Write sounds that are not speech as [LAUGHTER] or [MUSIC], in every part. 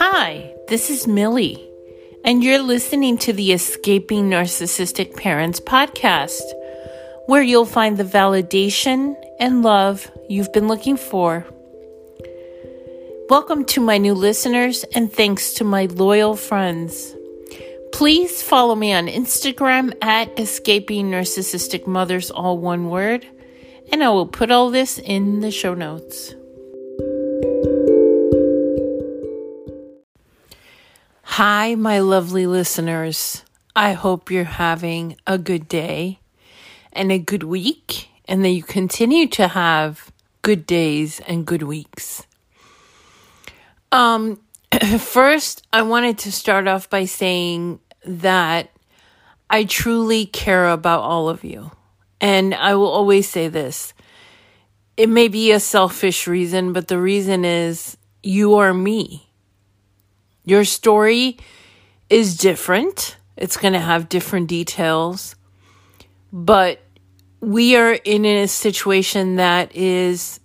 Hi, this is Millie, and you're listening to the Escaping Narcissistic Parents podcast, where you'll find the validation and love you've been looking for. Welcome to my new listeners, and thanks to my loyal friends. Please follow me on Instagram at Escaping Narcissistic Mothers, all one word, and I will put all this in the show notes. Hi, my lovely listeners. I hope you're having a good day and a good week, and that you continue to have good days and good weeks. Um, [CLEARS THROAT] first, I wanted to start off by saying that I truly care about all of you. And I will always say this it may be a selfish reason, but the reason is you are me. Your story is different, it's going to have different details, but we are in a situation that is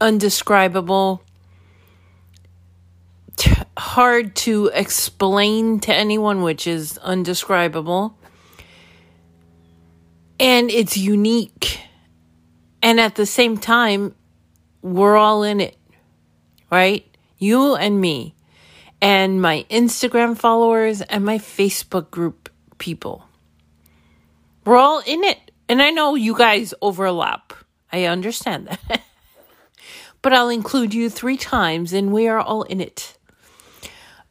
undescribable hard to explain to anyone, which is undescribable. And it's unique. And at the same time, we're all in it, right? You and me, and my Instagram followers, and my Facebook group people. We're all in it. And I know you guys overlap. I understand that. [LAUGHS] but I'll include you three times, and we are all in it.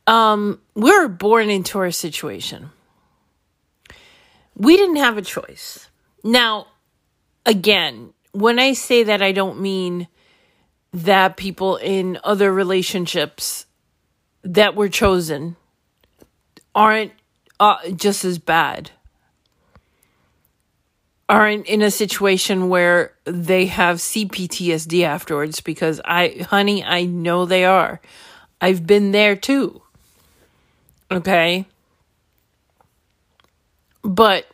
Um, we're born into our situation. We didn't have a choice. Now, again, when I say that, I don't mean that people in other relationships that were chosen aren't uh, just as bad, aren't in a situation where they have CPTSD afterwards, because I, honey, I know they are. I've been there too. Okay. But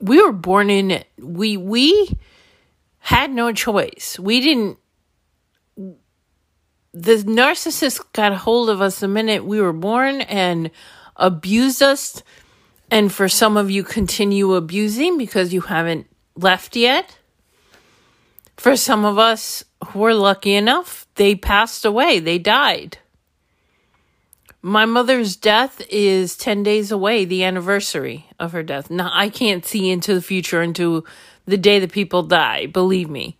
we were born in it. We we had no choice. We didn't the narcissist got hold of us the minute we were born and abused us. And for some of you, continue abusing because you haven't left yet. For some of us who are lucky enough, they passed away, they died. My mother's death is 10 days away, the anniversary of her death. Now, I can't see into the future, into the day that people die, believe me.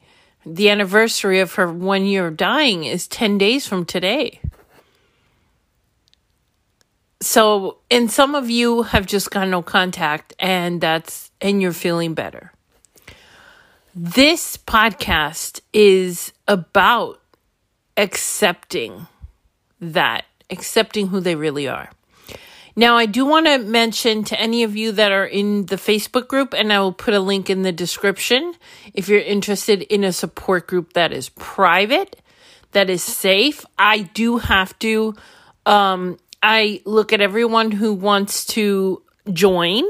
The anniversary of her one year of dying is 10 days from today. So, and some of you have just got no contact, and that's, and you're feeling better. This podcast is about accepting that accepting who they really are. Now, I do want to mention to any of you that are in the Facebook group, and I will put a link in the description if you're interested in a support group that is private, that is safe. I do have to, um, I look at everyone who wants to join,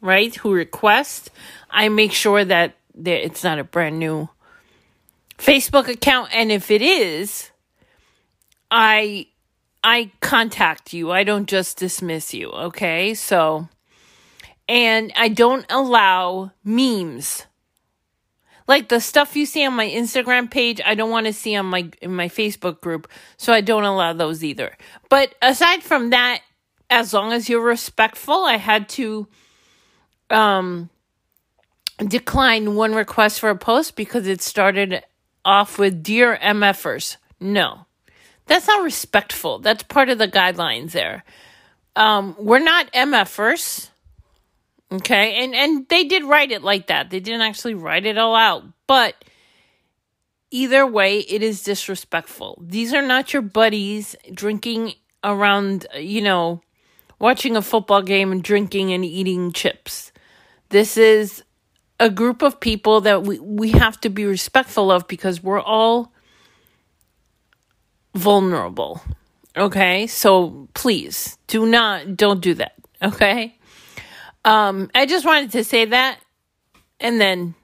right? Who requests. I make sure that it's not a brand new Facebook account. And if it is, I I contact you. I don't just dismiss you, okay? So, and I don't allow memes. Like the stuff you see on my Instagram page, I don't want to see on my in my Facebook group, so I don't allow those either. But aside from that, as long as you're respectful, I had to um decline one request for a post because it started off with dear MFers. No. That's not respectful. That's part of the guidelines there. Um, we're not MFers. Okay. And, and they did write it like that. They didn't actually write it all out. But either way, it is disrespectful. These are not your buddies drinking around, you know, watching a football game and drinking and eating chips. This is a group of people that we, we have to be respectful of because we're all vulnerable. Okay? So please do not don't do that. Okay? Um I just wanted to say that and then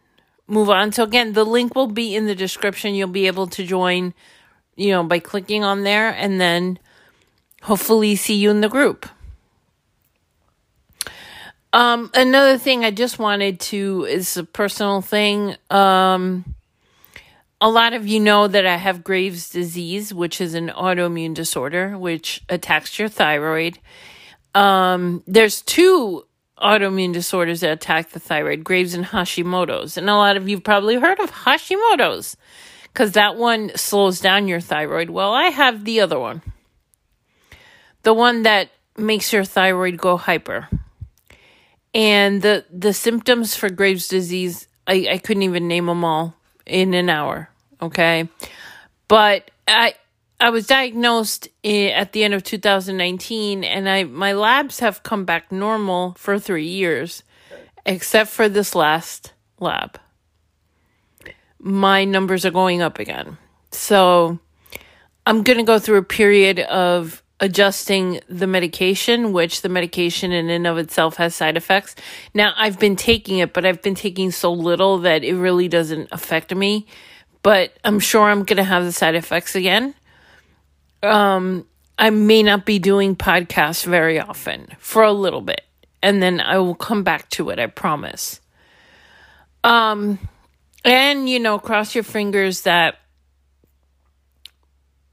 move on. So again, the link will be in the description. You'll be able to join, you know, by clicking on there and then hopefully see you in the group. Um, another thing I just wanted to is a personal thing. Um, a lot of you know that I have Graves' disease, which is an autoimmune disorder which attacks your thyroid. Um, there's two autoimmune disorders that attack the thyroid Graves and Hashimoto's. And a lot of you probably heard of Hashimoto's because that one slows down your thyroid. Well, I have the other one the one that makes your thyroid go hyper. And the, the symptoms for Graves' disease, I, I couldn't even name them all in an hour. Okay. But I, I was diagnosed at the end of 2019 and I my labs have come back normal for 3 years except for this last lab. My numbers are going up again. So I'm going to go through a period of adjusting the medication, which the medication in and of itself has side effects. Now, I've been taking it, but I've been taking so little that it really doesn't affect me. But I'm sure I'm going to have the side effects again. Um, I may not be doing podcasts very often for a little bit, and then I will come back to it, I promise. Um, and, you know, cross your fingers that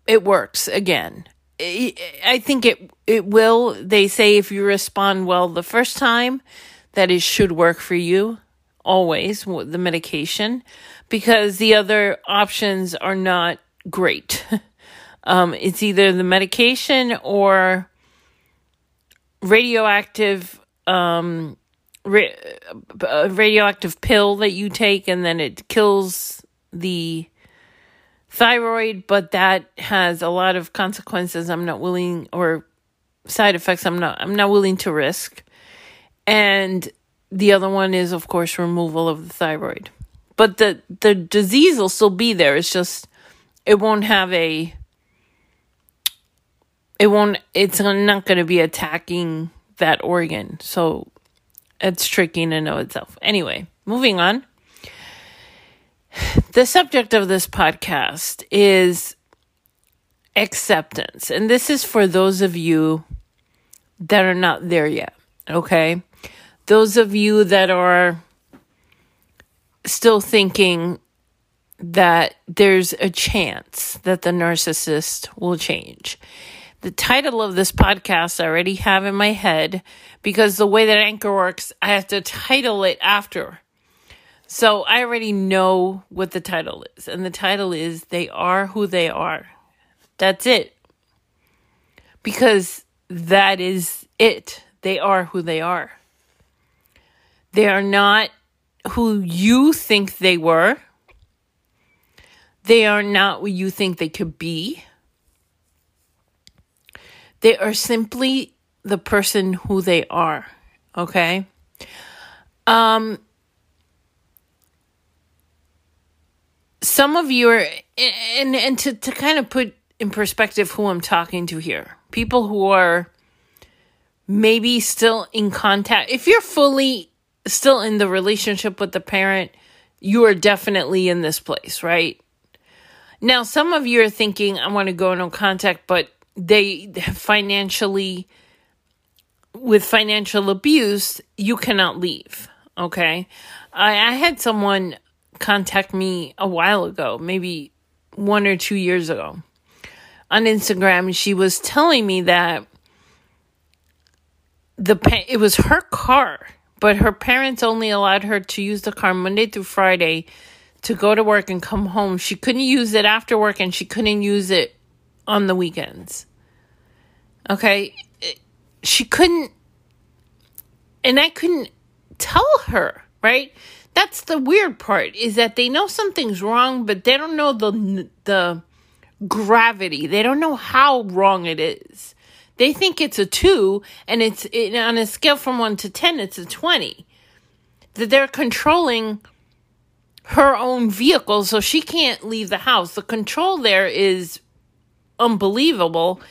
it works again. I think it it will. They say if you respond well the first time, that it should work for you always with the medication because the other options are not great. [LAUGHS] um, it's either the medication or radioactive um, ra- radioactive pill that you take and then it kills the thyroid, but that has a lot of consequences I'm not willing or side effects I'm not I'm not willing to risk. And the other one is of course removal of the thyroid. But the the disease will still be there. It's just it won't have a it won't it's not going to be attacking that organ. So it's tricky in and of itself. Anyway, moving on. [SIGHS] The subject of this podcast is acceptance. And this is for those of you that are not there yet, okay? Those of you that are still thinking that there's a chance that the narcissist will change. The title of this podcast I already have in my head because the way that Anchor works, I have to title it after so I already know what the title is, and the title is They Are Who They Are. That's it. Because that is it. They are who they are. They are not who you think they were. They are not what you think they could be. They are simply the person who they are. Okay? Um some of you are and and to, to kind of put in perspective who I'm talking to here. People who are maybe still in contact. If you're fully still in the relationship with the parent, you are definitely in this place, right? Now, some of you are thinking, I want to go no contact, but they financially, with financial abuse, you cannot leave. Okay. I, I had someone contact me a while ago, maybe one or two years ago on Instagram. She was telling me that the it was her car, but her parents only allowed her to use the car Monday through Friday to go to work and come home. She couldn't use it after work and she couldn't use it on the weekends. Okay? She couldn't and I couldn't tell her, right? That's the weird part is that they know something's wrong, but they don't know the the gravity. They don't know how wrong it is. They think it's a two, and it's it, on a scale from one to ten, it's a twenty. That they're controlling her own vehicle, so she can't leave the house. The control there is unbelievable,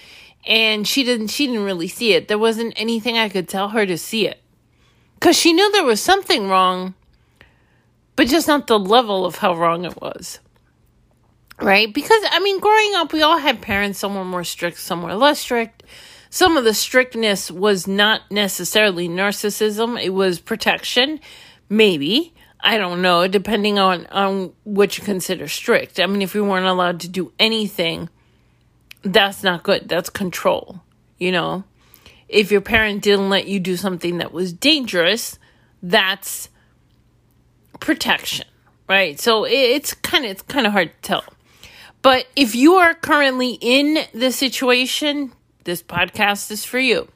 and she didn't. She didn't really see it. There wasn't anything I could tell her to see it, because she knew there was something wrong but just not the level of how wrong it was. Right? Because, I mean, growing up, we all had parents, some were more strict, some were less strict. some of the strictness was not necessarily narcissism, it was protection, maybe. I don't know, depending on, on what you consider strict. I mean, if you weren't allowed to do anything, that's not good. That's control, you know? If your parent didn't let you do something that was dangerous, that's protection, right? So it's kind of it's kind of hard to tell. But if you are currently in the situation, this podcast is for you.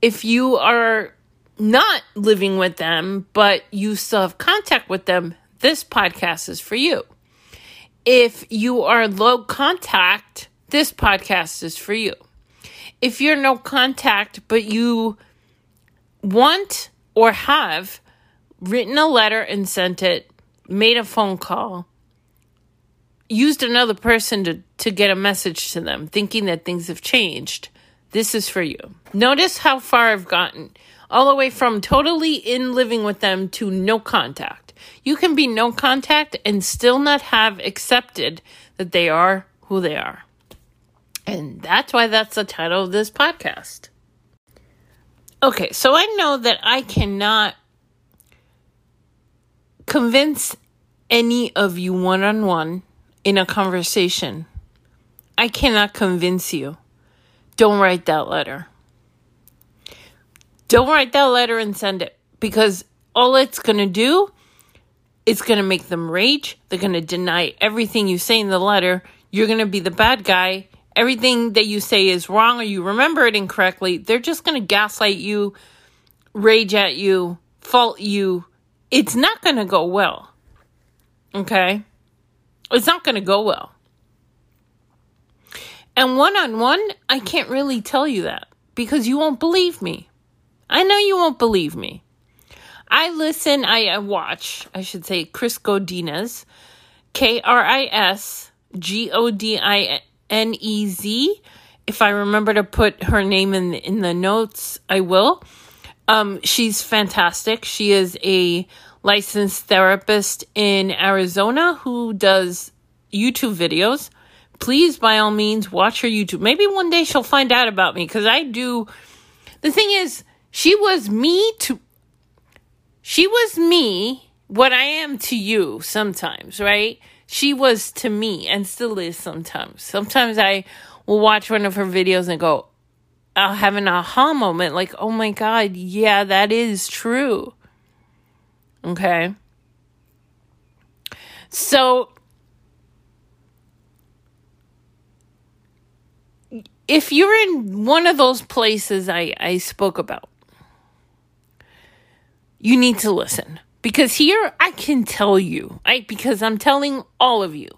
If you are not living with them, but you still have contact with them, this podcast is for you. If you are low contact, this podcast is for you. If you're no contact, but you want or have written a letter and sent it, made a phone call, used another person to, to get a message to them, thinking that things have changed, this is for you. Notice how far I've gotten, all the way from totally in living with them to no contact. You can be no contact and still not have accepted that they are who they are. And that's why that's the title of this podcast. Okay, so I know that I cannot convince any of you one on one in a conversation. I cannot convince you. Don't write that letter. Don't write that letter and send it because all it's going to do is going to make them rage. They're going to deny everything you say in the letter. You're going to be the bad guy. Everything that you say is wrong or you remember it incorrectly. They're just going to gaslight you, rage at you, fault you. It's not going to go well. Okay? It's not going to go well. And one on one, I can't really tell you that because you won't believe me. I know you won't believe me. I listen, I, I watch, I should say, Kris Godinez, K R I S G O D I N E Z. If I remember to put her name in the, in the notes, I will. Um, she's fantastic. She is a licensed therapist in Arizona who does YouTube videos. Please, by all means, watch her YouTube. Maybe one day she'll find out about me because I do. The thing is, she was me to. She was me, what I am to you sometimes, right? She was to me and still is sometimes. Sometimes I will watch one of her videos and go, I'll have an aha moment like, oh my God, yeah, that is true. Okay. So if you're in one of those places I, I spoke about, you need to listen. Because here I can tell you, I because I'm telling all of you.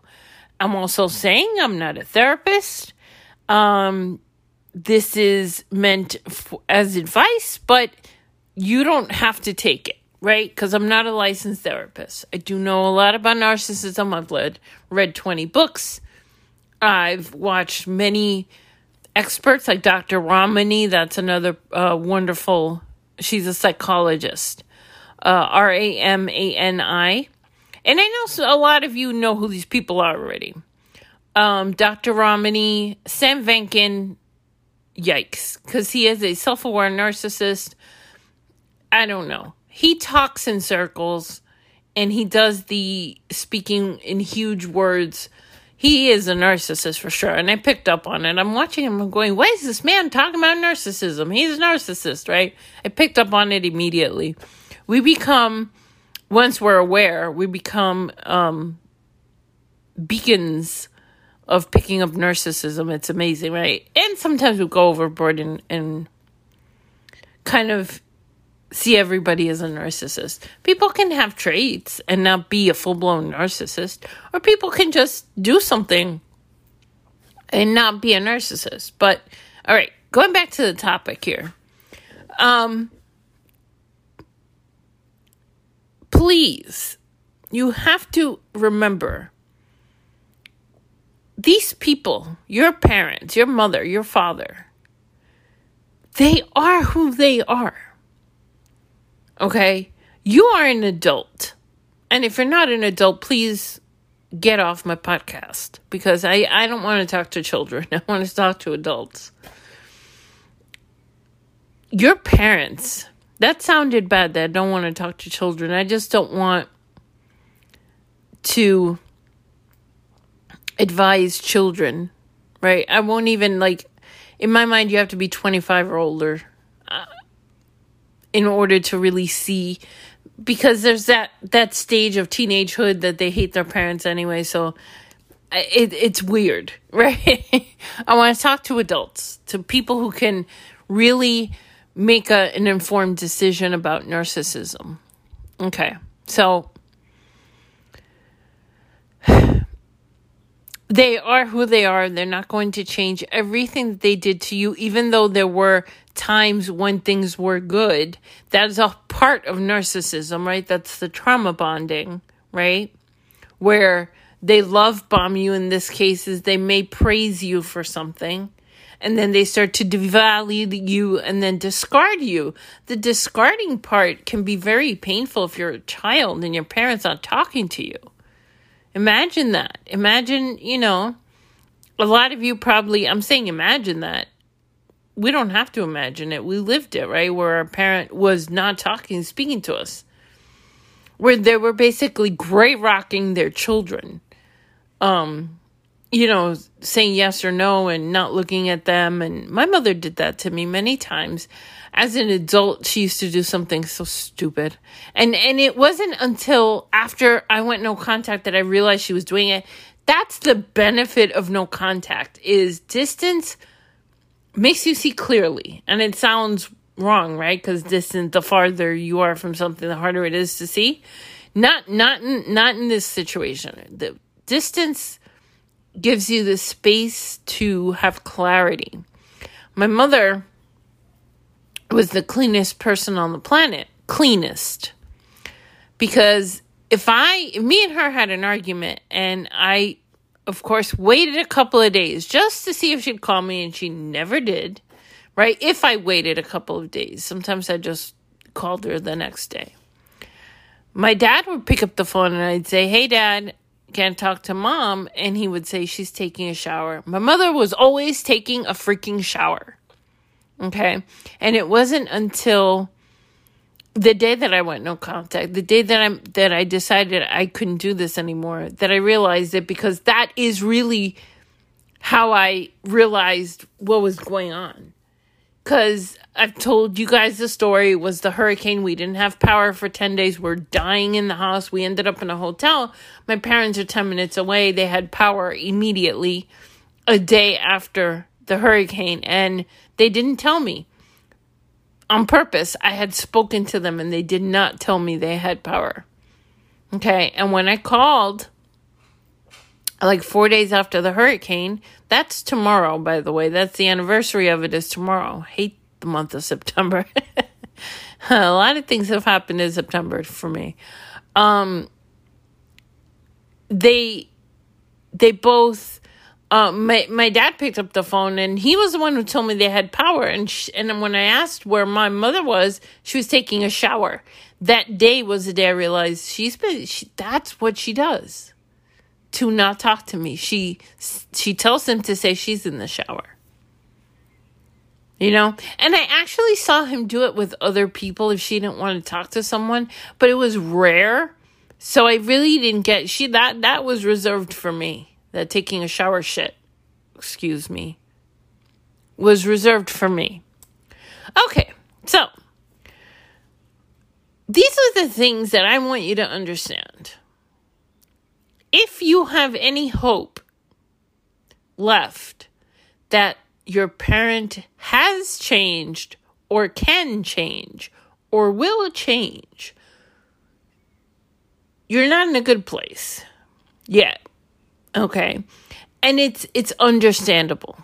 I'm also saying I'm not a therapist. Um, this is meant f- as advice, but you don't have to take it right? Because I'm not a licensed therapist. I do know a lot about narcissism. I've read read 20 books. I've watched many experts like Dr. Ramani. That's another uh, wonderful. She's a psychologist. Uh, R A M A N I. And I know a lot of you know who these people are already. Um, Dr. Ramani, Sam Vaknin, yikes, because he is a self aware narcissist. I don't know he talks in circles and he does the speaking in huge words. He is a narcissist for sure. And I picked up on it. I'm watching him. I'm going, why is this man talking about narcissism? He's a narcissist, right? I picked up on it immediately. We become, once we're aware, we become um, beacons of picking up narcissism. It's amazing, right? And sometimes we go overboard and, and kind of see everybody as a narcissist. People can have traits and not be a full blown narcissist, or people can just do something and not be a narcissist. But all right, going back to the topic here. Um please you have to remember these people, your parents, your mother, your father, they are who they are Okay? You are an adult. And if you're not an adult, please get off my podcast because I, I don't want to talk to children. [LAUGHS] I want to talk to adults. your parents, that sounded bad that I don't want to talk to children. I just don't want to advise children, right? I won't even like, in my mind, you have to be 25 or older uh, in order to really see because there's that that stage of teenagehood that they hate their parents anyway so it it's weird [LAUGHS] right i want to talk to adults to people who can really make a, an informed decision about narcissism okay so they are who they are. They're not going to change everything that they did to you, even though there were times when things were good. That is a part of narcissism, right? That's the trauma bonding, right? Where they love bomb you in this case is they may praise you for something and then they start to devalue you and then discard you. The discarding part can be very painful if you're a child and your parents aren't talking to you. Imagine that. Imagine, you know, a lot of you probably, I'm saying imagine that. We don't have to imagine it. We lived it, right? Where our parent was not talking, speaking to us. Where they were basically gray rocking their children. Um, you know, saying yes or no and not looking at them. And my mother did that to me many times as an adult she used to do something so stupid. And and it wasn't until after i went no contact that i realized she was doing it. That's the benefit of no contact is distance makes you see clearly. And it sounds wrong right? Because distance the farther you are from something the harder it is to see. Not not in, not in this situation. The distance gives you the space to have clarity. My mother was the cleanest person on the planet. Cleanest. Because if I, me and her had an argument and I, of course, waited a couple of days just to see if she'd call me and she never did, right? If I waited a couple of days, sometimes I just called her the next day. My dad would pick up the phone and I'd say, Hey, dad, can't talk to mom. And he would say, She's taking a shower. My mother was always taking a freaking shower. Okay. And it wasn't until the day that I went no contact, the day that I'm that I decided I couldn't do this anymore, that I realized it because that is really how I realized what was going on. Cause I've told you guys the story it was the hurricane. We didn't have power for 10 days. We're dying in the house. We ended up in a hotel. My parents are 10 minutes away. They had power immediately a day after the hurricane and they didn't tell me on purpose. I had spoken to them and they did not tell me they had power. Okay. And when I called, like four days after the hurricane, that's tomorrow, by the way. That's the anniversary of it is tomorrow. hate the month of September. [LAUGHS] a lot of things have happened in September for me. Um, they they both uh, my my dad picked up the phone and he was the one who told me they had power and and when I asked where my mother was, she was taking a shower. That day was the day I realized she's been she, that's what she does. To not talk to me. She she tells him to say she's in the shower. You know? And I actually saw him do it with other people if she didn't want to talk to someone, but it was rare. So I really didn't get she that that was reserved for me that taking a shower shit, excuse me, was reserved for me. Okay, so these are the things that I want you to understand. If you have any hope left that your parent has changed or can change or will change, you're not in a good place yet. Okay. And it's it's understandable.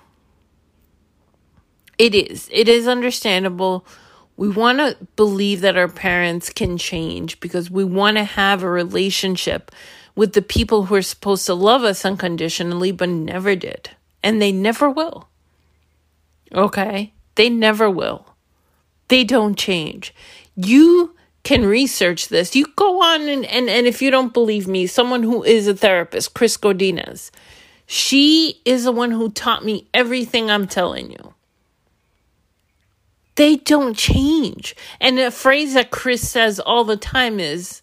It is. It is understandable. We want to believe that our parents can change because we want to have a relationship with the people who are supposed to love us unconditionally but never did. And they never will. Okay? They never will. They don't change. You can research this. You go on and, and, and if you don't believe me, someone who is a therapist, Kris Godinez, she is the one who taught me everything I'm telling you. they don't change. And a phrase that Kris says all the time is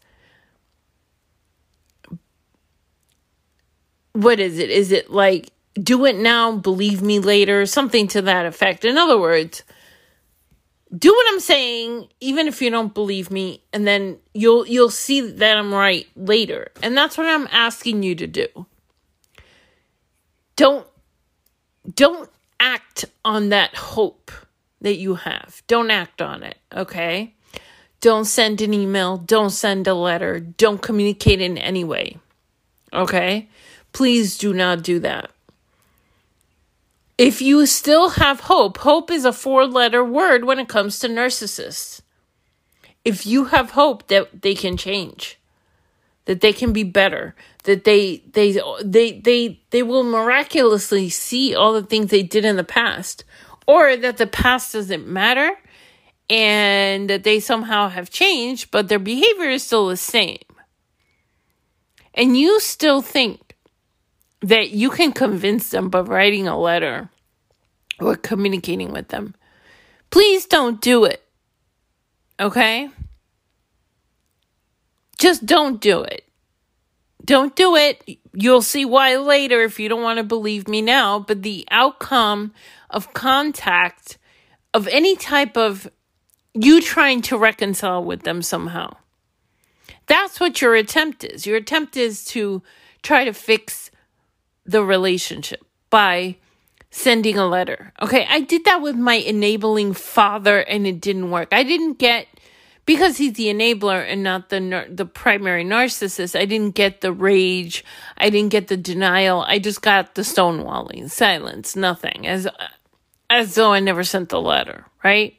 what is it? Is it like do it now, believe me later, something to that effect? In other words, do what I'm saying, even if you don't believe me, and then you'll you'll see that I'm right later. And that's what I'm asking you to do. Don't don't act on that hope that you have. Don't act on it, okay? Don't send an email, don't send a letter, don't communicate in any way. Okay? Please do not do that. If you still have hope, hope is a four letter word when it comes to narcissists. If you have hope that they can change, that they can be better, that they they they they they will miraculously see all the things they did in the past or that the past doesn't matter and that they somehow have changed but their behavior is still the same. And you still think that you can convince them by writing a letter or communicating with them. Please don't do it. Okay? Just don't do it. Don't do it. You'll see why later if you don't want to believe me now. But the outcome of contact, of any type of you trying to reconcile with them somehow, that's what your attempt is. Your attempt is to try to fix the relationship by sending a letter. Okay, I did that with my enabling father and it didn't work. I didn't get because he's the enabler and not the the primary narcissist. I didn't get the rage. I didn't get the denial. I just got the stonewalling, silence, nothing. As as though I never sent the letter, right?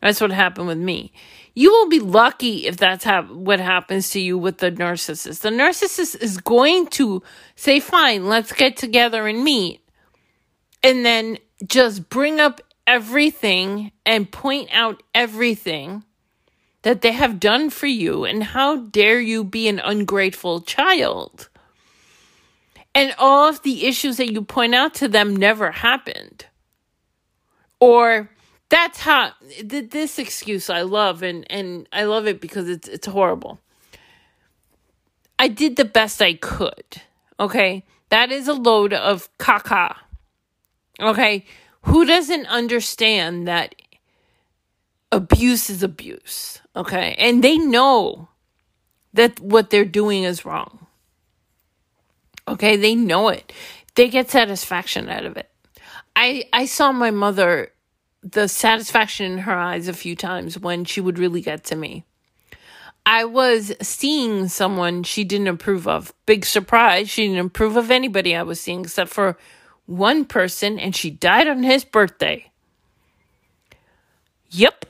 That's what happened with me. You will be lucky if that's ha- what happens to you with the narcissist. The narcissist is going to say, fine, let's get together and meet. And then just bring up everything and point out everything that they have done for you. And how dare you be an ungrateful child? And all of the issues that you point out to them never happened. Or that's how this excuse I love and and I love it because it's it's horrible. I did the best I could. Okay? That is a load of caca. Okay? Who doesn't understand that abuse is abuse? Okay? And they know that what they're doing is wrong. Okay? They know it. They get satisfaction out of it. I I saw my mother the satisfaction in her eyes a few times when she would really get to me. I was seeing someone she didn't approve of. Big surprise, she didn't approve of anybody I was seeing except for one person, and she died on his birthday. Yep.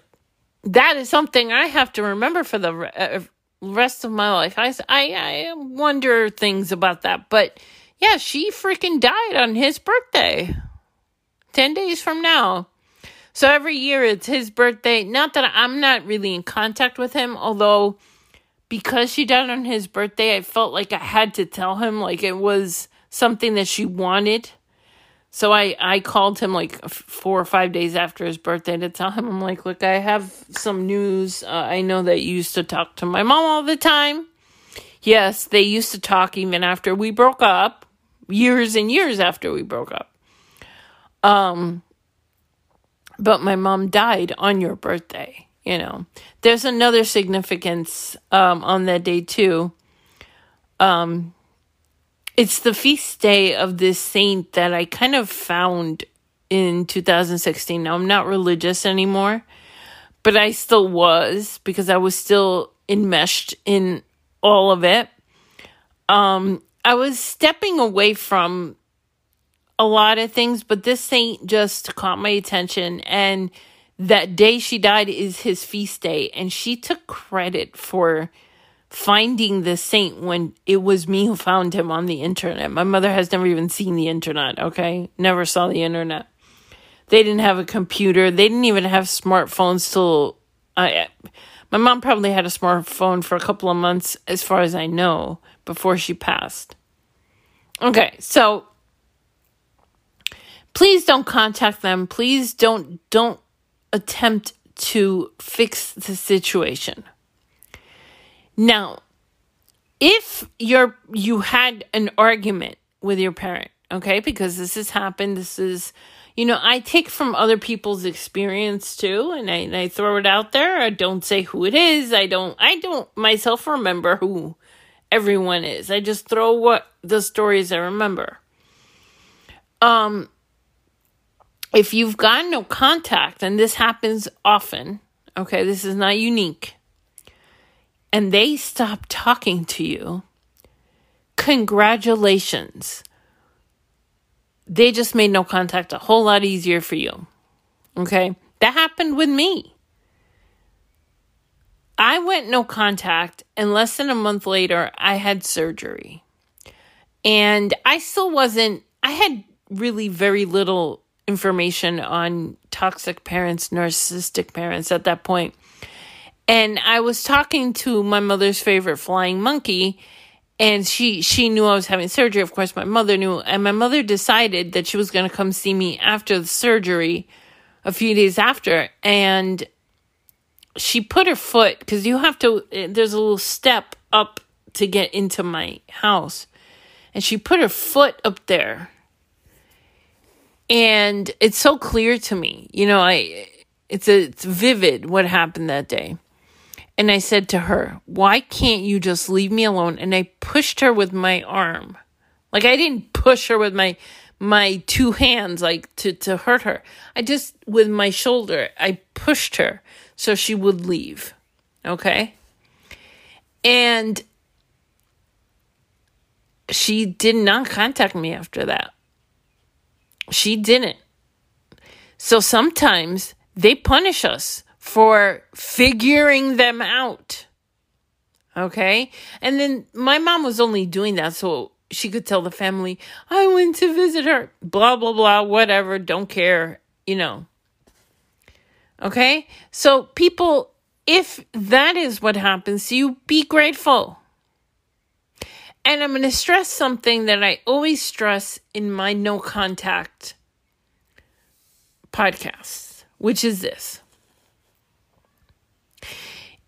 That is something I have to remember for the uh, rest of my life. I, I, I wonder things about that. But yeah, she freaking died on his birthday. 10 days from now. So every year it's his birthday. Not that I'm not really in contact with him, although because she died on his birthday, I felt like I had to tell him like it was something that she wanted. So I I called him like 4 or 5 days after his birthday to tell him I'm like, "Look, I have some news. Uh, I know that you used to talk to my mom all the time." Yes, they used to talk even after we broke up, years and years after we broke up. Um but my mom died on your birthday you know. There's another significance um, on that day too. Um, it's the feast day of this saint that i kind of found in 2016 now i'm not religious anymore but i still was because i was still enmeshed in all of it. Um, i was stepping away from a lot of things, but this saint just caught my attention. And that day she died is his feast day. And she took credit for finding the saint when it was me who found him on the internet. My mother has never even seen the internet, okay? Never saw the internet. They didn't have a computer. They didn't even have smartphones till I my mom probably had a smartphone for a couple of months as far as I know before she passed. Okay, so please don't contact them. Please don't don't attempt to fix the situation. Now, if you're you had an argument with your parent, okay? Because this has happened, this is you know, I take from other people's experience too, and I, and I throw it out there. I don't say who it is. I don't. I don't myself remember who everyone is. I just throw what the stories I remember. Um, if you've got no contact, and this happens often, okay, this is not unique, and they stop talking to you, congratulations. They just made no contact a whole lot easier for you. Okay, that happened with me. I went no contact, and less than a month later, I had surgery. And I still wasn't, I had really very little information on toxic parents, narcissistic parents at that point. And I was talking to my mother's favorite flying monkey, and she she knew I was having surgery. Of course, my mother knew, and my mother decided that she was going to come see me after the surgery, a few days after, and she put her foot because you have to. There's a little step up to get into my house, and she put her foot up there, and it's so clear to me. You know, I it's a, it's vivid what happened that day. And I said to her, Why can't you just leave me alone? And I pushed her with my arm. Like I didn't push her with my my two hands like to, to hurt her. I just with my shoulder, I pushed her so she would leave. Okay? And she did not contact me after that. She didn't. So sometimes they punish us for figuring them out. Okay? And then my mom was only doing that so she could tell the family, I went to visit her, blah, blah, blah, whatever, don't care, you know. Okay? So, people, if that is what happens to you, be grateful. And I'm going to stress something that I always stress in my no contact podcasts, which is this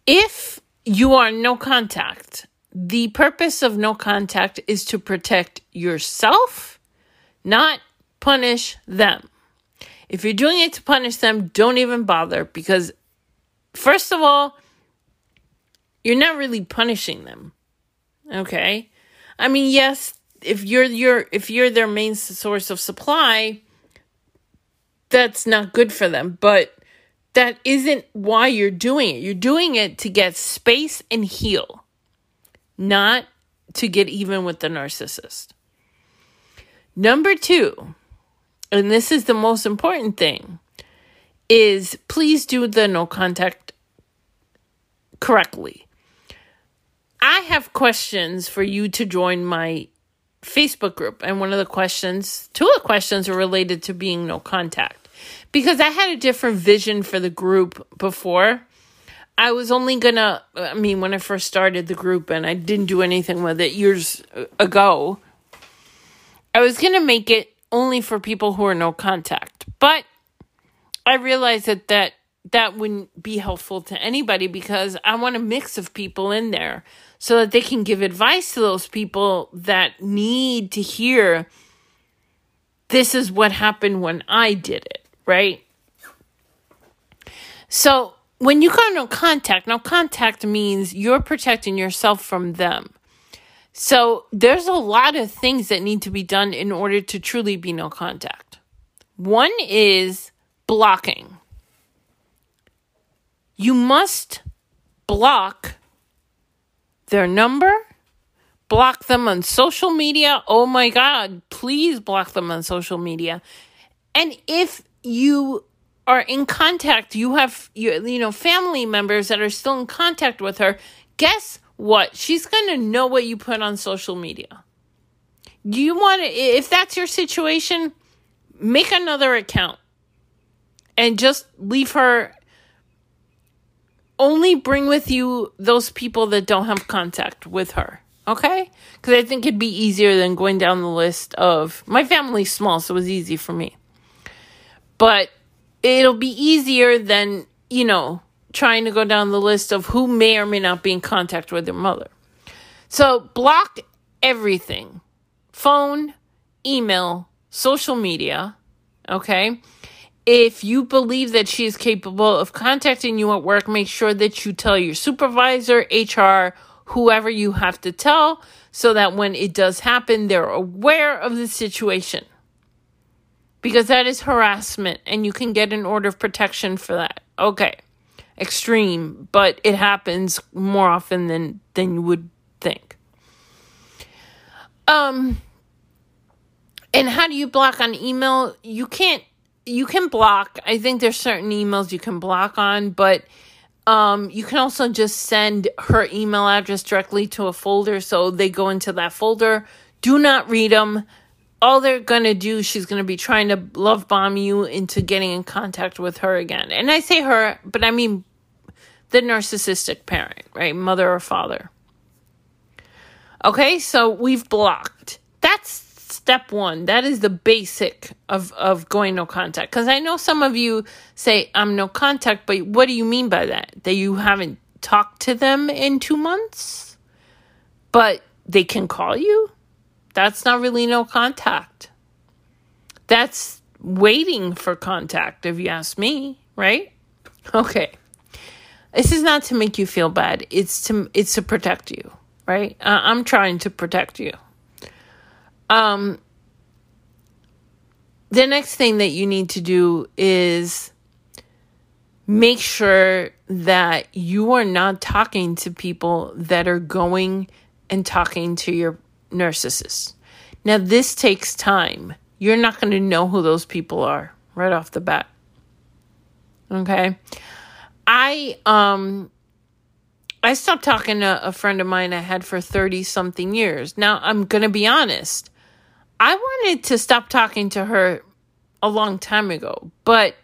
if you are no contact, the purpose of no contact is to protect yourself, not punish them. If you're doing it to punish them, don't even bother because, first of all, you're not really punishing them. Okay? I mean, yes, if you're your if you're their main source of supply, that's not good for them, but that isn't why you're doing it. You're doing it to get space and heal, not to get even with the narcissist. Number two, and this is the most important thing, is please do the no contact correctly. I have questions for you to join my Facebook group, and one of the questions, two of the questions are related to being no contact because I had a different vision for the group before. I was only gonna, I mean, when I first started the group and I didn't do anything with it years ago, I was gonna make it only for people who are no contact. But I realized that that, that wouldn't be helpful to anybody because I want a mix of people in there so that they can give advice to those people that need to hear this is what happened when I did it right? So when you go no contact, no contact means you're protecting yourself from them. So there's a lot of things that need to be done in order to truly be no contact. One is blocking. You must block their number, block them on social media. Oh my God, please block them on social media. And if you are in contact, you have you, you know family members that are still in contact with her, guess what? She's going to know what you put on social media. Do you want to if that's your situation, make another account and just leave her only bring with you those people that don't have contact with her. Okay? Because I think it'd be easier than going down the list of my family's small, so it was easy for me. But it'll be easier than, you know, trying to go down the list of who may or may not be in contact with their mother. So block everything phone, email, social media. Okay. If you believe that she is capable of contacting you at work, make sure that you tell your supervisor, HR, whoever you have to tell, so that when it does happen, they're aware of the situation. Because that is harassment and you can get an order of protection for that. Okay. Extreme, but it happens more often than than you would think. Um and how do you block on email? You can't you can block. I think there's certain emails you can block on, but um, you can also just send her email address directly to a folder so they go into that folder. Do not read them. All they're going to do, she's going to be trying to love bomb you into getting in contact with her again. And I say her, but I mean the narcissistic parent, right? Mother or father. Okay, so we've blocked. That's step one. That is the basic of, of going no contact. Because I know some of you say, I'm no contact, but what do you mean by that? That you haven't talked to them in two months? But they can call you? That's not really no contact. That's waiting for contact, if you ask me, right? Okay. This is not to make you feel bad. It's to it's to protect you, right? Uh, I'm trying to protect you. Um, the next thing that you need to do is make sure that you are not talking to people that are going and talking to your narcissist. Now, this takes time. You're not going to know who those people are right off the bat. Okay. I, um, I stopped talking to a friend of mine I had for 30 something years. Now, I'm going to be honest. I wanted to stop talking to her a long time ago, but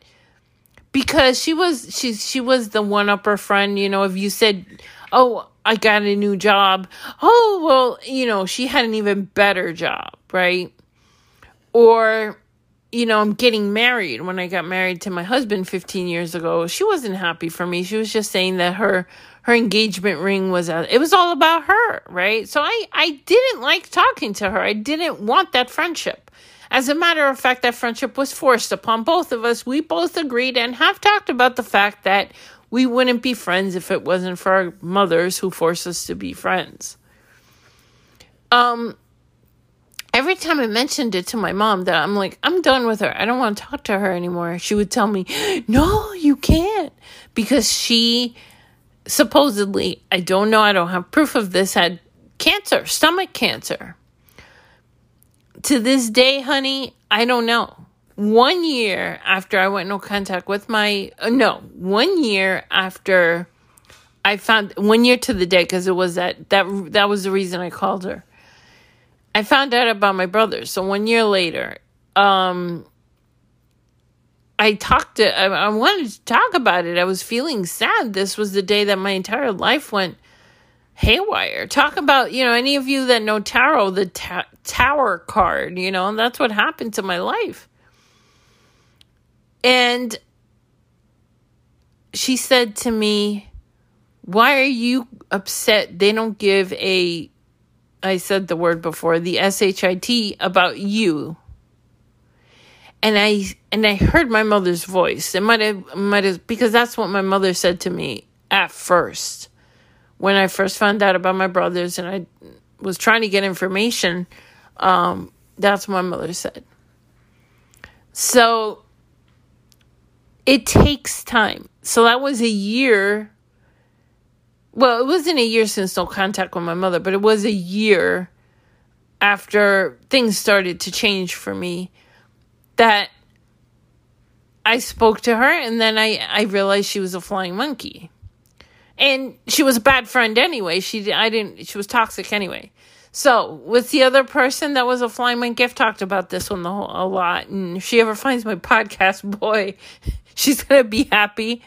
because she was she she was the one upper friend, you know, if you said, "Oh, I got a new job." Oh, well, you know, she had an even better job, right? Or you know, I'm getting married. When I got married to my husband 15 years ago, she wasn't happy for me. She was just saying that her her engagement ring was a, it was all about her, right? So I I didn't like talking to her. I didn't want that friendship. As a matter of fact, that friendship was forced upon both of us. We both agreed and have talked about the fact that we wouldn't be friends if it wasn't for our mothers who forced us to be friends. Um every time I mentioned it to my mom that I'm like, I'm done with her. I don't want to talk to her anymore. She would tell me, No, you can't. Because she supposedly, I don't know, I don't have proof of this, had cancer, stomach cancer. To this day, honey, I don't know. One year after I went no contact with my, uh, no, one year after I found, one year to the day, because it was that, that, that was the reason I called her. I found out about my brother. So one year later, um, I talked to, I, I, wanted to talk about it. I was feeling sad. This was the day that my entire life went haywire. Talk about, you know, any of you that know tarot, the ta- tower card, you know, that's what happened to my life. And she said to me, Why are you upset? They don't give a, I said the word before, the SHIT about you and I and I heard my mother's voice. It might have might have because that's what my mother said to me at first. When I first found out about my brothers and I was trying to get information, um, that's what my mother said. So it takes time. So that was a year. Well, it wasn't a year since no contact with my mother, but it was a year after things started to change for me that I spoke to her and then I, I realized she was a flying monkey. And she was a bad friend anyway. She I didn't she was toxic anyway. So with the other person that was a flying monkey, I've talked about this one whole, a lot. And if she ever finds my [LAUGHS] podcast, boy, [LAUGHS] she's gonna be happy.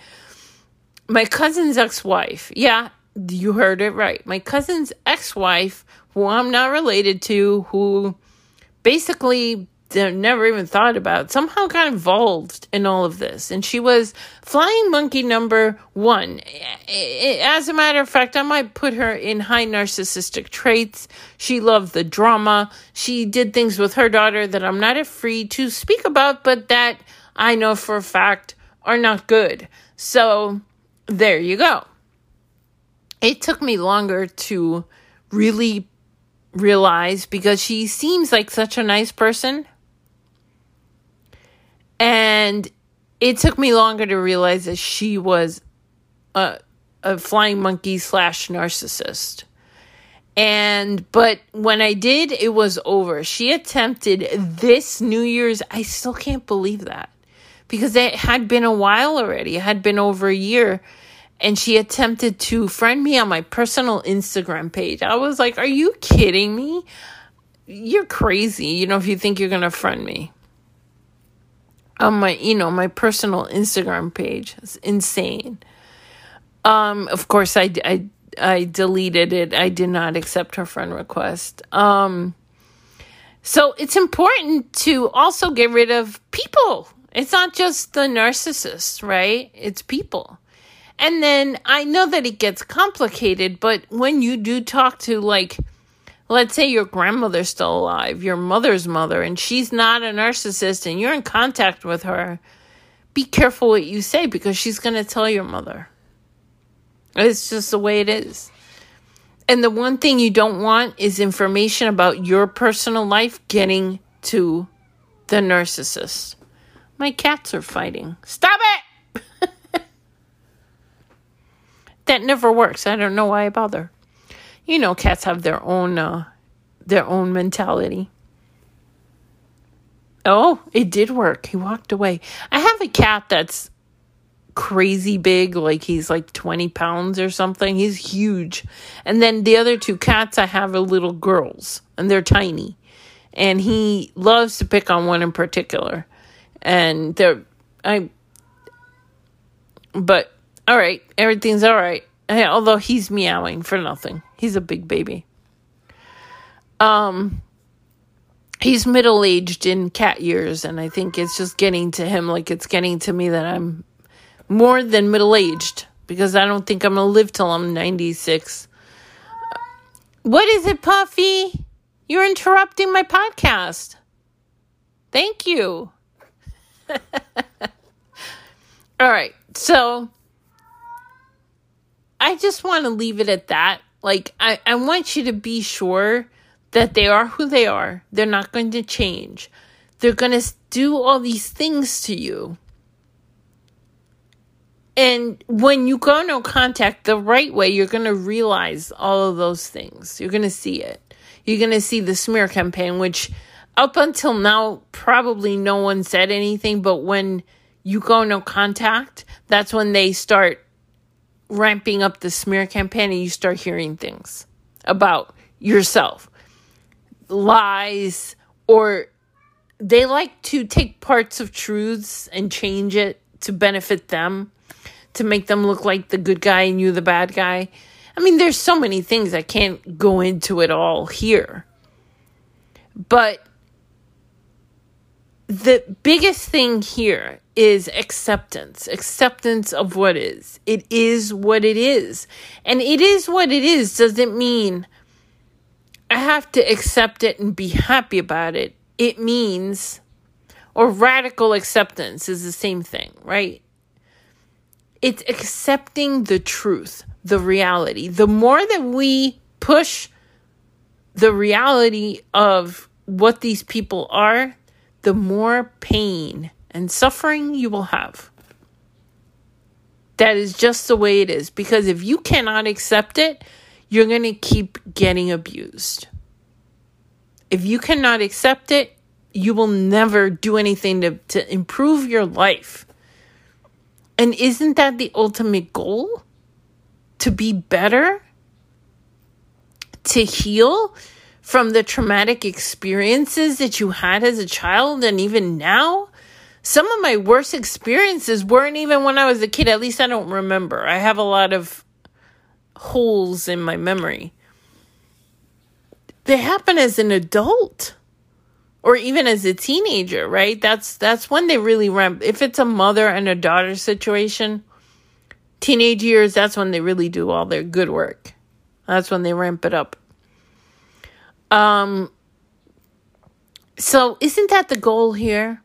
My cousin's ex-wife. Yeah, you heard it right. My cousin's ex-wife, who I'm not related to, who basically never even thought about somehow got involved in all of this. And she was flying monkey number one. As a matter of fact i might put her in high narcissistic traits. She loved the drama. She did things with her daughter that i'm not free to speak about but that i know for a fact are not good. So there you go. It took me longer to really realize because she seems like such a nice person and it took me longer to realize that she was a, a flying monkey slash narcissist. And, but when I did, it was over. She attempted this New Year's. I still can't believe that because it had been a while already. It had been over a year. And she attempted to friend me on my personal Instagram page. I was like, Are you kidding me? You're crazy, you know, if you think you're going to friend me on my you know my personal Instagram page. It's insane. Um, of course, I, I I deleted it. I did not accept her friend request. Um, so it's important to also get rid of people. It's not just the narcissist, right? It's people. And then I know that it gets complicated, but when you do talk to like let's say your grandmother's still alive, your mother's mother, and she's not a narcissist and you're in contact with her, be careful what you say because she's going to tell your mother. It's just the way it is. And the one thing you don't want is information about your personal life getting to the narcissist. My cats are fighting. Stop it! [LAUGHS] that never works. I don't know why I bother you know, cats have their own uh, their own mentality. Oh, it did work. He walked away. I have a cat that's crazy big, like he's like 20 pounds or something. He's huge. And then the other two cats I have are little girls, and they're tiny. And he loves to pick on one in particular. And they're, I, but all right, everything's all right. Although he's meowing for nothing. He's a big baby. Um he's middle-aged in cat years and I think it's just getting to him like it's getting to me that I'm more than middle-aged because I don't think I'm going to live till I'm 96. What is it, Puffy? You're interrupting my podcast. Thank you. [LAUGHS] All right. So I just want to leave it at that. Like, I, I want you to be sure that they are who they are. They're not going to change. They're going to do all these things to you. And when you go no contact the right way, you're going to realize all of those things. You're going to see it. You're going to see the smear campaign, which up until now, probably no one said anything. But when you go no contact, that's when they start ramping up the smear campaign and you start hearing things about yourself. Lies or they like to take parts of truths and change it to benefit them to make them look like the good guy and you the bad guy. I mean there's so many things i can't go into it all here. But the biggest thing here is acceptance. Acceptance of what is. It is what it is. And it is what it is doesn't mean i have to accept it and be happy about it. It means or radical acceptance is the same thing right? It's accepting the truth the reality. The more that we push the reality of what these people are the more pain and suffering you will have. That is just the way it is. Because if you cannot accept it, you're going to keep getting abused. If you cannot accept it, you will never do anything to, to improve your life. And isn't that the ultimate goal? To be better? To heal from the traumatic experiences that you had as a child and even now? Some of my worst experiences weren't even when I was a kid. At least I don't remember. I have a lot of holes in my memory. They happen as an adult. or even as a teenager, right? That's that's when they really ramp. If it's a mother and a daughter situation, teenage years, that's when they really do all their good work. That's when they ramp it up. Um so isn't that the goal here?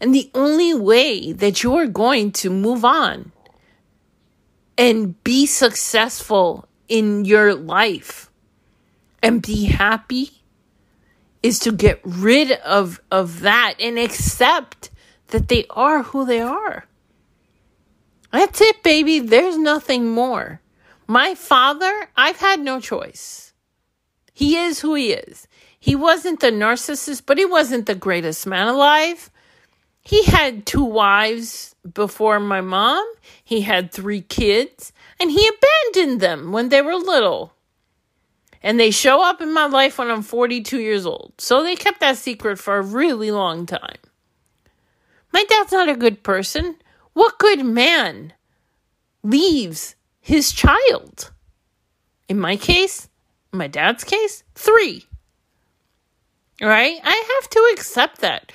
And the only way that you're going to move on and be successful in your life and be happy is to get rid of of that and accept that they are who they are. That's it, baby. There's nothing more. My father, I've had no choice. He is who he is. He wasn't the narcissist, but he wasn't the greatest man alive. He had two wives before my mom. He had three kids, and he abandoned them when they were little. And they show up in my life when I'm 42 years old. So they kept that secret for a really long time. My dad's not a good person. What good man leaves his child? In my case, my dad's case, three. Right? I have to accept that.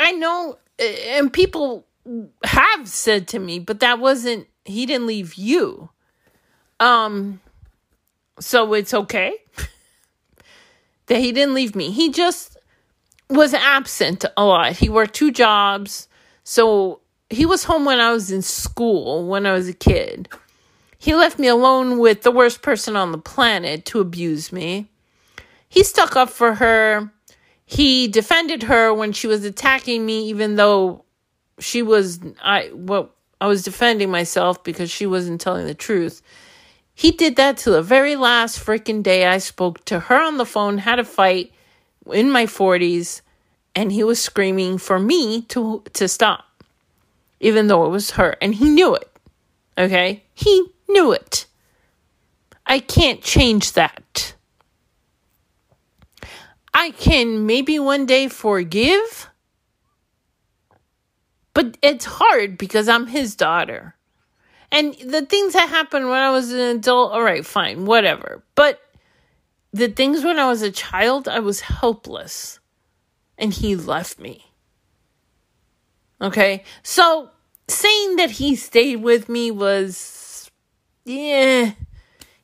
I know, and people have said to me, but that wasn't, he didn't leave you. Um, so it's okay [LAUGHS] that he didn't leave me. He just was absent a lot. He worked two jobs. So he was home when I was in school, when I was a kid. He left me alone with the worst person on the planet to abuse me. He stuck up for her. He defended her when she was attacking me, even though she was I well I was defending myself because she wasn't telling the truth. He did that to the very last freaking day I spoke to her on the phone, had a fight in my 40s, and he was screaming for me to to stop. Even though it was her and he knew it. Okay? He knew it. I can't change that. I can maybe one day forgive, but it's hard because I'm his daughter. And the things that happened when I was an adult, all right, fine, whatever. But the things when I was a child, I was helpless. And he left me. Okay? So saying that he stayed with me was, yeah,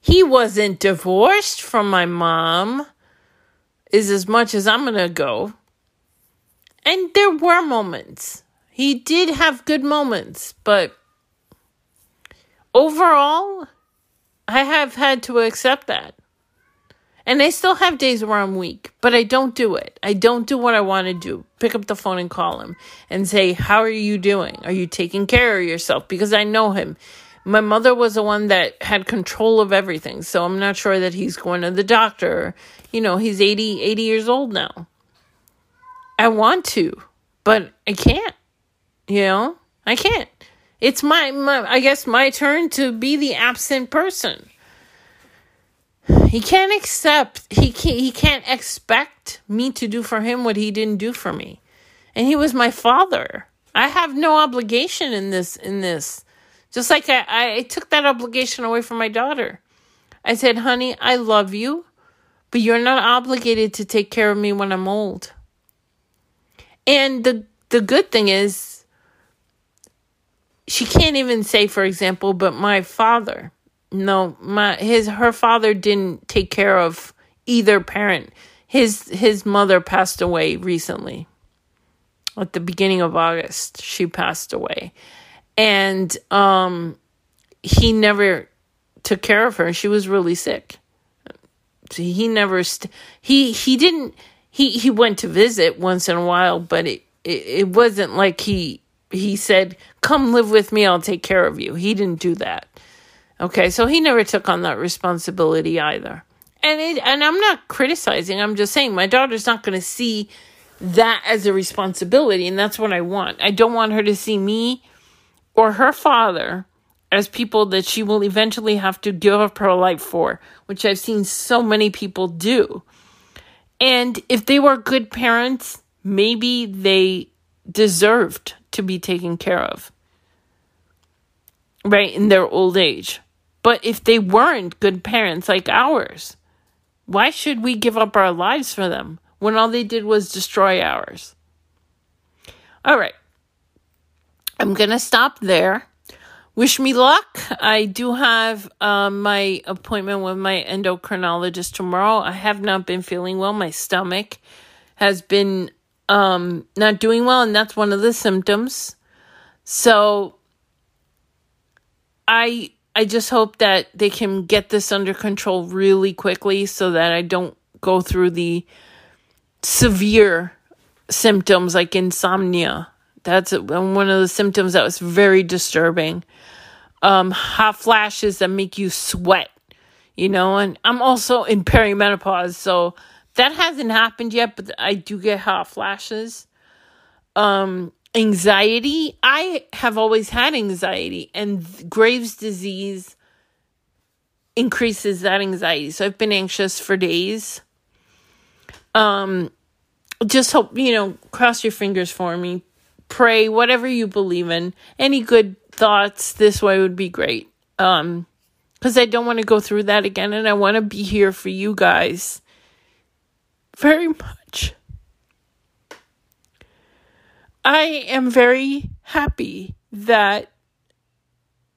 he wasn't divorced from my mom is as much as I'm going to go. And there were moments. He did have good moments, but overall, I have had to accept that. And I still have days where I'm weak, but I don't do it. I don't do what I want to do. Pick up the phone and call him and say, How are you doing? Are you taking care of yourself? Because I know him. My mother was the one that had control of everything, so I'm not sure that he's going to the doctor you know, he's 80, 80 years old now. I want to, but I can't. You know, I can't. It's my, my I guess my turn to be the absent person. He can't accept he can't he can't expect me to do for him what he didn't do for me. And he was my father. I have no obligation in this in this. Just like I, I took that obligation away from my daughter. I said, honey, I love you. But you're not obligated to take care of me when I'm old. And the the good thing is she can't even say for example, but my father no, my his her father didn't take care of either parent. His his mother passed away recently. At the beginning of August, she passed away. And um he never took care of her. She was really sick he never st- he he didn't he he went to visit once in a while but it, it it wasn't like he he said come live with me i'll take care of you. He didn't do that. Okay so he never took on that responsibility either. And it and i'm not criticizing i'm just saying my daughter's not going to see that as a responsibility and that's what i want. I don't want her to see me or her father as people that she will eventually have to give up her life for, which I've seen so many people do. And if they were good parents, maybe they deserved to be taken care of, right, in their old age. But if they weren't good parents like ours, why should we give up our lives for them? when all they did was destroy ours. All right. I'm going to stop there. Wish me luck. I do have um, my appointment with my endocrinologist tomorrow. I have not been feeling well. My stomach has been um, not doing well, and that's one of the symptoms. So I I just hope that they can get this under control really quickly so that I don't go through the severe symptoms like insomnia. That's one of the symptoms that was very disturbing. Um, hot flashes that make you sweat, you know, and I'm also in perimenopause, so that hasn't happened yet, but I do get hot flashes. Um, anxiety, I have always had anxiety, and Graves' disease increases that anxiety. So I've been anxious for days. Um, just hope, you know, cross your fingers for me. Pray, whatever you believe in. Any good thoughts this way would be great. Um, because I don't want to go through that again and I want to be here for you guys very much. I am very happy that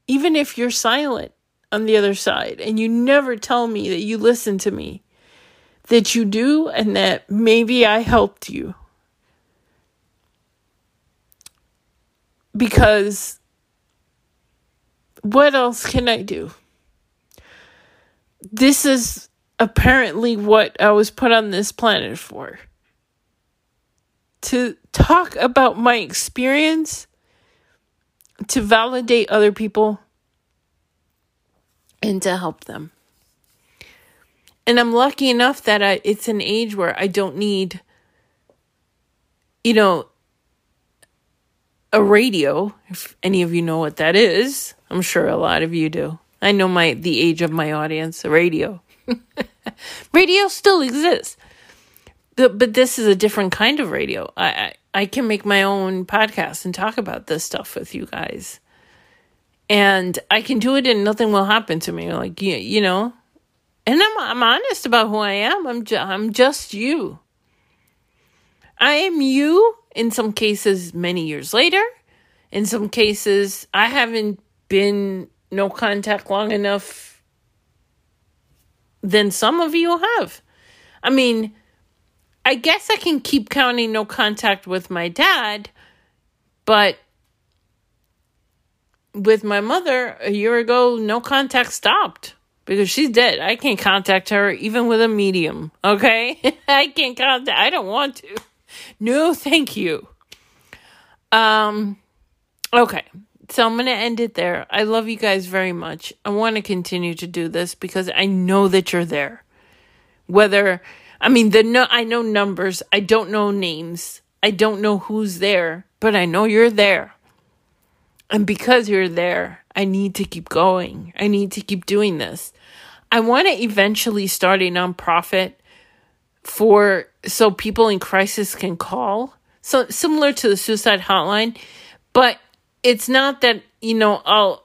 even if you're silent on the other side and you never tell me that you listen to me, that you do and that maybe I helped you. Because what else can I do? This is apparently what I was put on this planet for. To talk about my experience, to validate other people, and to help them. And I'm lucky enough that I, it's an age where I don't need, you know, a radio. If any of you know what that is, I'm sure a lot of you do. I know my the age of my audience, radio. [LAUGHS] radio still exists. But, but this is a different kind of radio. I, I I can make my own podcast and talk about this stuff with you guys. And I can do it and nothing will happen to me. Like you, you know, and I'm I'm honest about who I am. I'm ju- I'm just you. I am you in some cases many years later. In some cases I haven't been no contact long enough than some of you have. I mean, I guess I can keep counting no contact with my dad, but with my mother a year ago, no contact stopped because she's dead. I can't contact her even with a medium. Okay? [LAUGHS] I can't contact I don't want to. No, thank you. Um okay. So I'm going to end it there. I love you guys very much. I want to continue to do this because I know that you're there. Whether I mean the no I know numbers, I don't know names. I don't know who's there, but I know you're there. And because you're there, I need to keep going. I need to keep doing this. I want to eventually start a nonprofit for so people in crisis can call. So similar to the suicide hotline, but it's not that, you know, I'll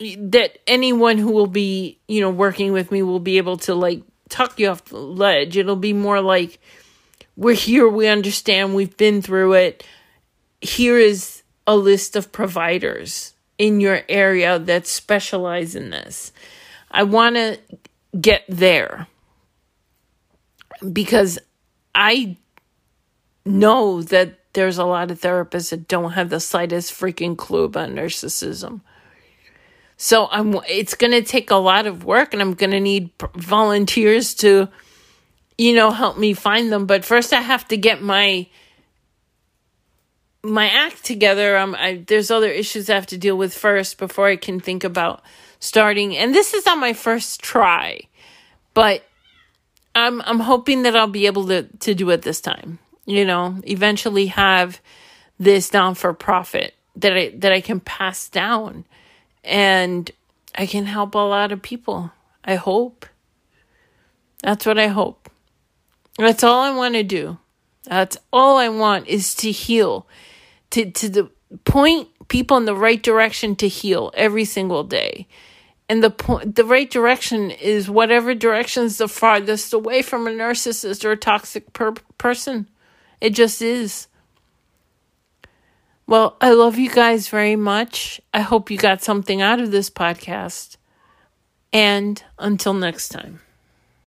that anyone who will be, you know, working with me will be able to like tuck you off the ledge. It'll be more like we're here, we understand, we've been through it. Here is a list of providers in your area that specialize in this. I want to get there because I know that there's a lot of therapists that don't have the slightest freaking clue about narcissism. So I'm it's going to take a lot of work and I'm going to need volunteers to you know help me find them, but first I have to get my my act together. Um I, there's other issues I have to deal with first before I can think about starting and this is on my first try but i'm i'm hoping that i'll be able to to do it this time you know eventually have this down for profit that i that i can pass down. And i can help a lot of people i hope. That's what i hope. That's all i want to do. That's all i want is to heal to to the point people in the right direction to heal every single day And the point, the right direction is whatever direction is the farthest away from a narcissist or a toxic per- person. It just is. Well, I love you guys very much. I hope you got something out of this podcast. And until next time.